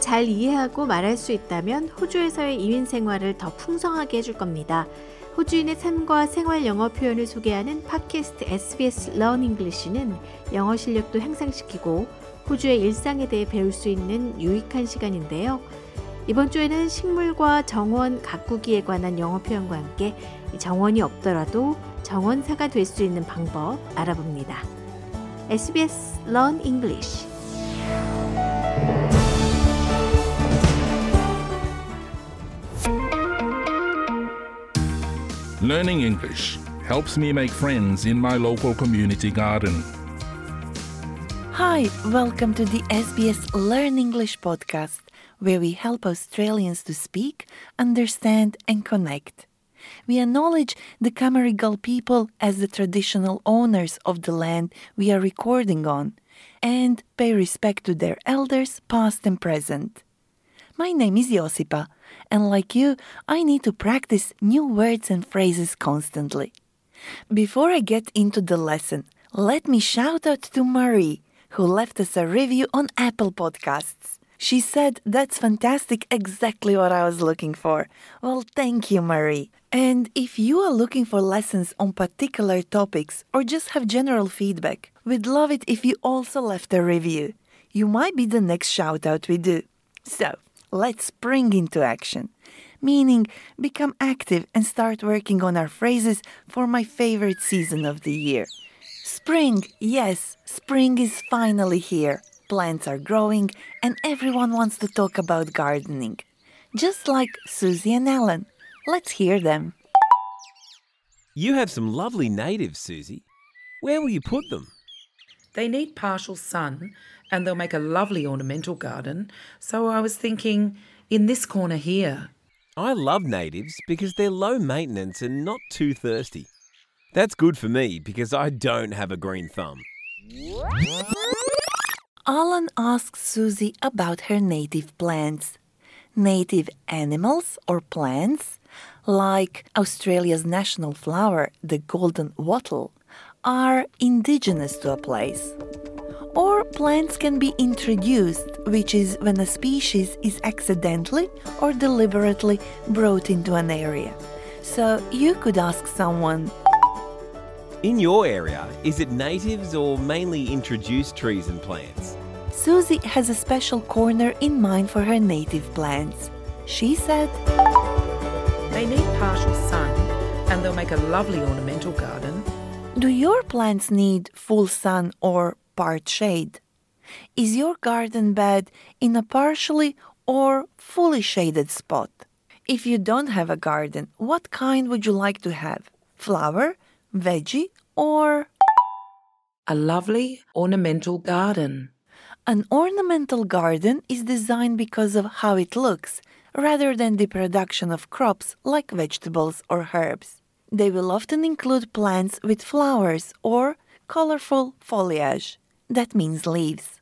잘 이해하고 말할 수 있다면 호주에서의 이민 생활을 더 풍성하게 해줄 겁니다. 호주인의 삶과 생활 영어 표현을 소개하는 팟캐스트 SBS Learn English는 영어 실력도 향상시키고 호주의 일상에 대해 배울 수 있는 유익한 시간인데요. 이번 주에는 식물과 정원 가꾸기에 관한 영어 표현과 함께 정원이 없더라도 정원사가 될 수 있는 방법 알아봅니다. SBS Learn English Learning English helps me make friends in my local community garden. Hi, welcome to the SBS Learn English podcast, where we help Australians to speak, understand, and connect. We acknowledge the Cammeraygal people as the traditional owners of the land we are recording on and pay respect to their elders, past and present. My name is Josipa, and like you, I need to practice new words and phrases constantly. Before I get into the lesson, let me shout out to Marie, who left us a review on Apple Podcasts. She said, That's fantastic, exactly what I was looking for. Well, thank you, Marie. And if you are looking for lessons on particular topics or just have general feedback, we'd love it if you also left a review. You might be the next shout out we do. So, let's spring into action. Meaning, become active and start working on our phrases for my favorite season of the year. Spring, yes, spring is finally here. Plants are growing, and everyone wants to talk about gardening. Just like Susie and Alan. Let's hear them. You have some lovely natives, Susie. Where will you put them? They need partial sun and they'll make a lovely ornamental garden. So I was thinking in this corner here. I love natives because they're low maintenance and not too thirsty. That's good for me because I don't have a green thumb. Alan asks Susie about her native plants. Native animals or plants, like Australia's national flower, the golden wattle, are indigenous to a place. Or plants can be introduced, which is when a species is accidentally or deliberately brought into an area. So you could ask someone, In your area, is it natives or mainly introduced trees and plants? Susie has a special corner in mind for her native plants. She said, They need partial sun and they'll make a lovely ornamental garden. Do your plants need full sun or part shade? Is your garden bed in a partially or fully shaded spot? If you don't have a garden, what kind would you like to have? Flower, veggie, or A lovely ornamental garden. An ornamental garden is designed because of how it looks, rather than the production of crops like vegetables or herbs. They will often include plants with flowers or colorful foliage. That means leaves.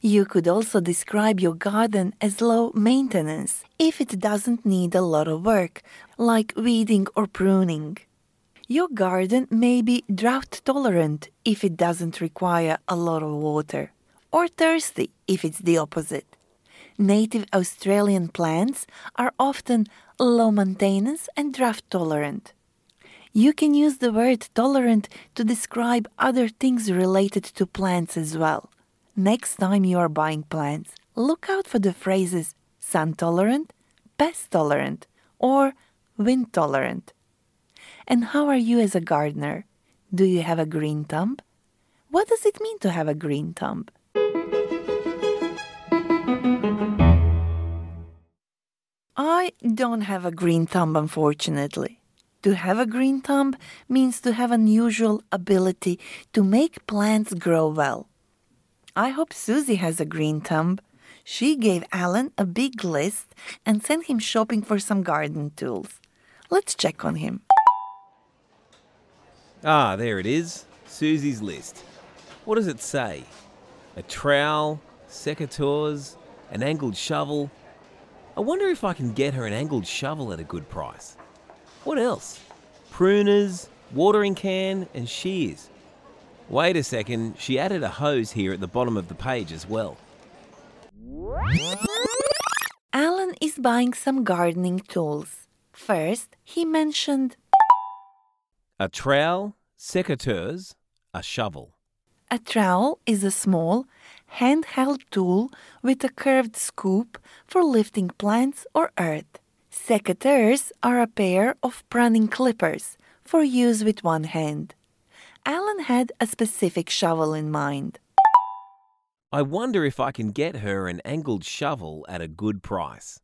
You could also describe your garden as low maintenance if it doesn't need a lot of work, like weeding or pruning. Your garden may be drought tolerant if it doesn't require a lot of water or thirsty if it's the opposite. Native Australian plants are often low maintenance and drought tolerant. You can use the word tolerant to describe other things related to plants as well. Next time you are buying plants, look out for the phrases sun tolerant, pest tolerant, or wind tolerant. And how are you as a gardener? Do you have a green thumb? What does it mean to have a green thumb? I don't have a green thumb, unfortunately. To have a green thumb means to have unusual ability to make plants grow well. I hope Susie has a green thumb. She gave Alan a big list and sent him shopping for some garden tools. Let's check on him. Ah, there it is. Susie's list. What does it say? A trowel, secateurs, an angled shovel. I wonder if I can get her an angled shovel at a good price. What else? Pruners, watering can, and shears. Wait a second, she added a hose here at the bottom of the page as well. Alan is buying some gardening tools. First, he mentioned A trowel, secateurs, a shovel. a trowel is a small, handheld tool with a curved scoop for lifting plants or earth. Secateurs are a pair of pruning clippers for use with one hand. Alan had a specific shovel in mind. I wonder if I can get her an angled shovel at a good price.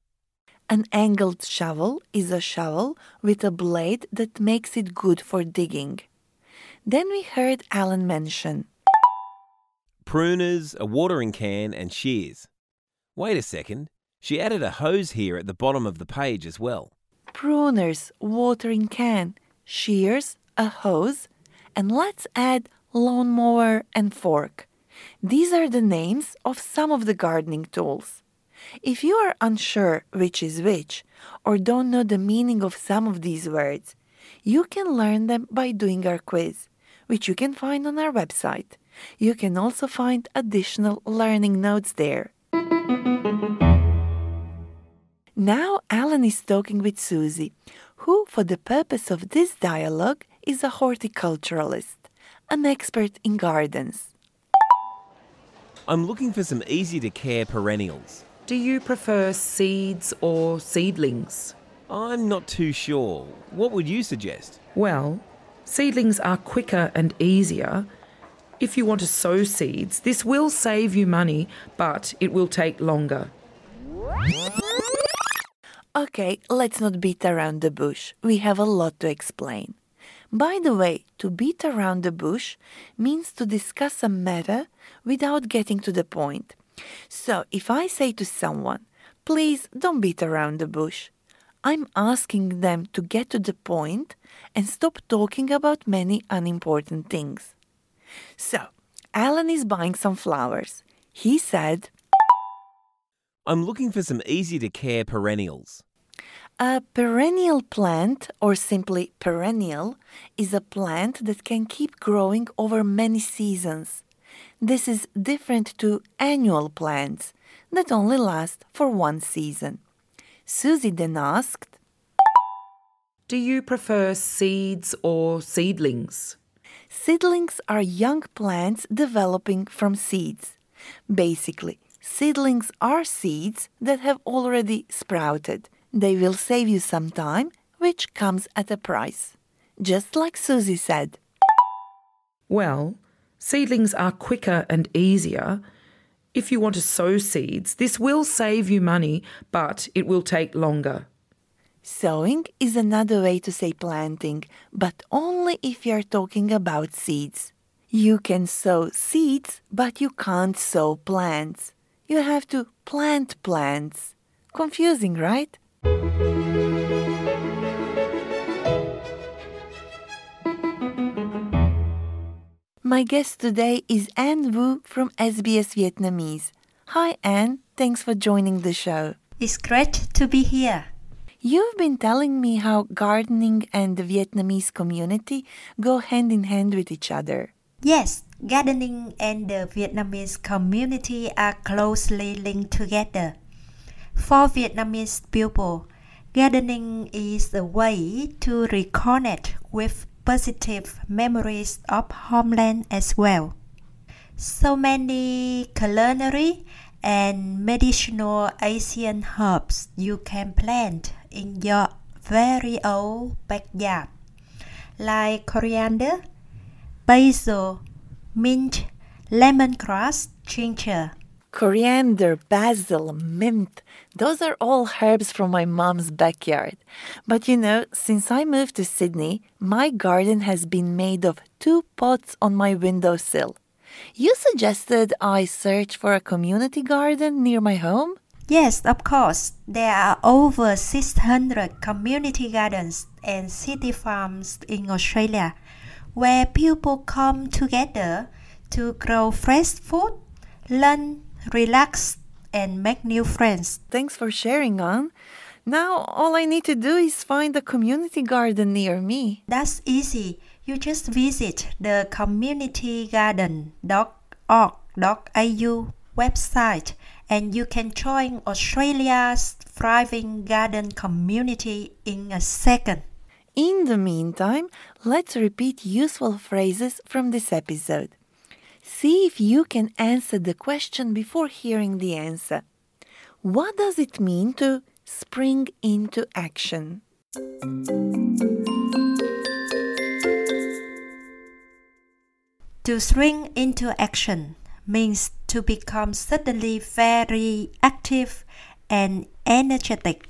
An angled shovel is a shovel with a blade that makes it good for digging. Then we heard Alan mention Pruners, a watering can, and shears. Wait a second. She added a hose here at the bottom of the page as well. pruners, watering can, shears, a hose, and let's add lawnmower and fork. These are the names of some of the gardening tools. If you are unsure which is which, or don't know the meaning of some of these words, you can learn them by doing our quiz, which you can find on our website. You can also find additional learning notes there. Now Alan is talking with Susie, who, for the purpose of this dialogue, is a horticulturalist, an expert in gardens. I'm looking for some easy to care perennials. Do you prefer seeds or seedlings? I'm not too sure. What would you suggest? Well, seedlings are quicker and easier. If you want to sow seeds, this will save you money, but it will take longer. Okay, let's not beat around the bush. We have a lot to explain. By the way, to beat around the bush means to discuss a matter without getting to the point. So, if I say to someone, please don't beat around the bush, I'm asking them to get to the point and stop talking about many unimportant things. So, Alan is buying some flowers. He said, I'm looking for some easy to care perennials. A perennial plant, or simply perennial, is a plant that can keep growing over many seasons. This is different to annual plants that only last for one season. Susie then asked, Do you prefer seeds or seedlings? Seedlings are young plants developing from seeds. Basically, seedlings are seeds that have already sprouted. They will save you some time, which comes at a price. Just like Susie said. Well, seedlings are quicker and easier. If you want to sow seeds, this will save you money, but it will take longer. Sowing is another way to say planting, but only if you're talking about seeds. You can sow seeds, but you can't sow plants. You have to plant plants. Confusing, right? My guest today is Anne Wu from SBS Vietnamese. Hi, Anne. Thanks for joining the show. It's great to be here. You've been telling me how gardening and the Vietnamese community go hand in hand with each other. Yes, gardening and the Vietnamese community are closely linked together. For Vietnamese people, gardening is a way to reconnect with positive memories of homeland as well. So many culinary and medicinal Asian herbs you can plant in your very own backyard, like coriander, basil, mint, lemongrass, ginger. Coriander, basil, mint, those are all herbs from my mom's backyard. But you know, since I moved to Sydney, my garden has been made of two pots on my windowsill. You suggested I search for a community garden near my home? Yes, of course. There are over 600 community gardens and city farms in Australia where people come together to grow fresh food, learn, relax, and make new friends. Thanks for sharing, Anne. Now all I need to do is find a community garden near me. That's easy. You just visit the communitygarden.org.au website and you can join Australia's thriving garden community in a second. In the meantime, let's repeat useful phrases from this episode. See if you can answer the question before hearing the answer. What does it mean to spring into action? To spring into action means to become suddenly very active and energetic.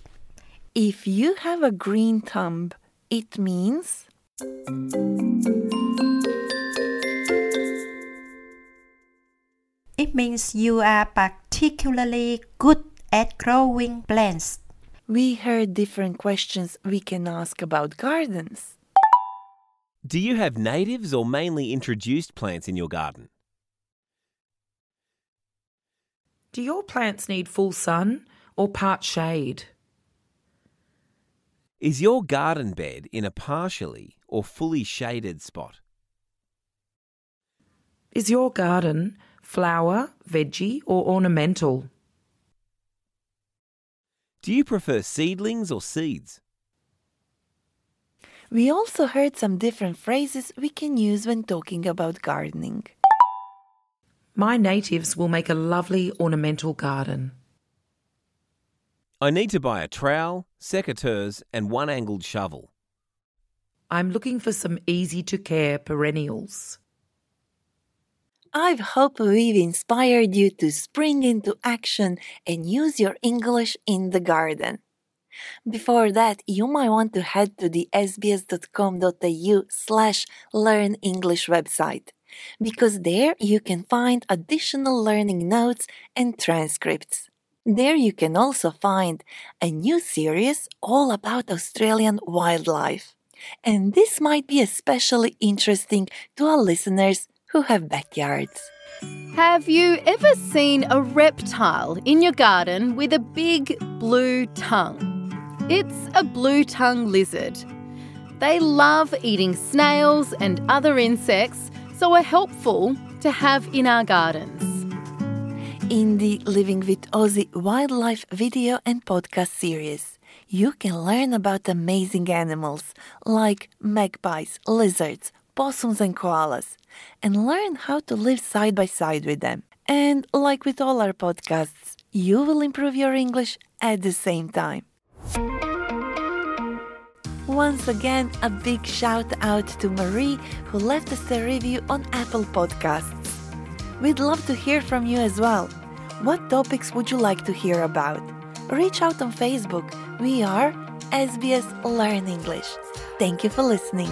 If you have a green thumb, it means It means you are particularly good at growing plants. we heard different questions we can ask about gardens. Do you have natives or mainly introduced plants in your garden? Do your plants need full sun or part shade? Is your garden bed in a partially or fully shaded spot? Is your garden flower, veggie, or ornamental? Do you prefer seedlings or seeds? We also heard some different phrases we can use when talking about gardening. My natives will make a lovely ornamental garden. I need to buy a trowel, secateurs, and one angled shovel. I'm looking for some easy to care perennials. I hope we've inspired you to spring into action and use your English in the garden. Before that, you might want to head to the sbs.com.au slash learn English website because there you can find additional learning notes and transcripts. There you can also find a new series all about Australian wildlife. And this might be especially interesting to our listeners who have backyards. Have you ever seen a reptile in your garden with a big blue tongue? It's a blue tongue lizard. They love eating snails and other insects, so are helpful to have in our gardens. In the Living with Aussie wildlife video and podcast series, you can learn about amazing animals like magpies, lizards, possums, and koalas, and learn how to live side by side with them. And like with all our podcasts, you will improve your English at the same time. Once again, a big shout out to Marie who left us a review on Apple Podcasts. We'd love to hear from you as well. What topics would you like to hear about? Reach out on Facebook. We are SBS Learn English. Thank you for listening.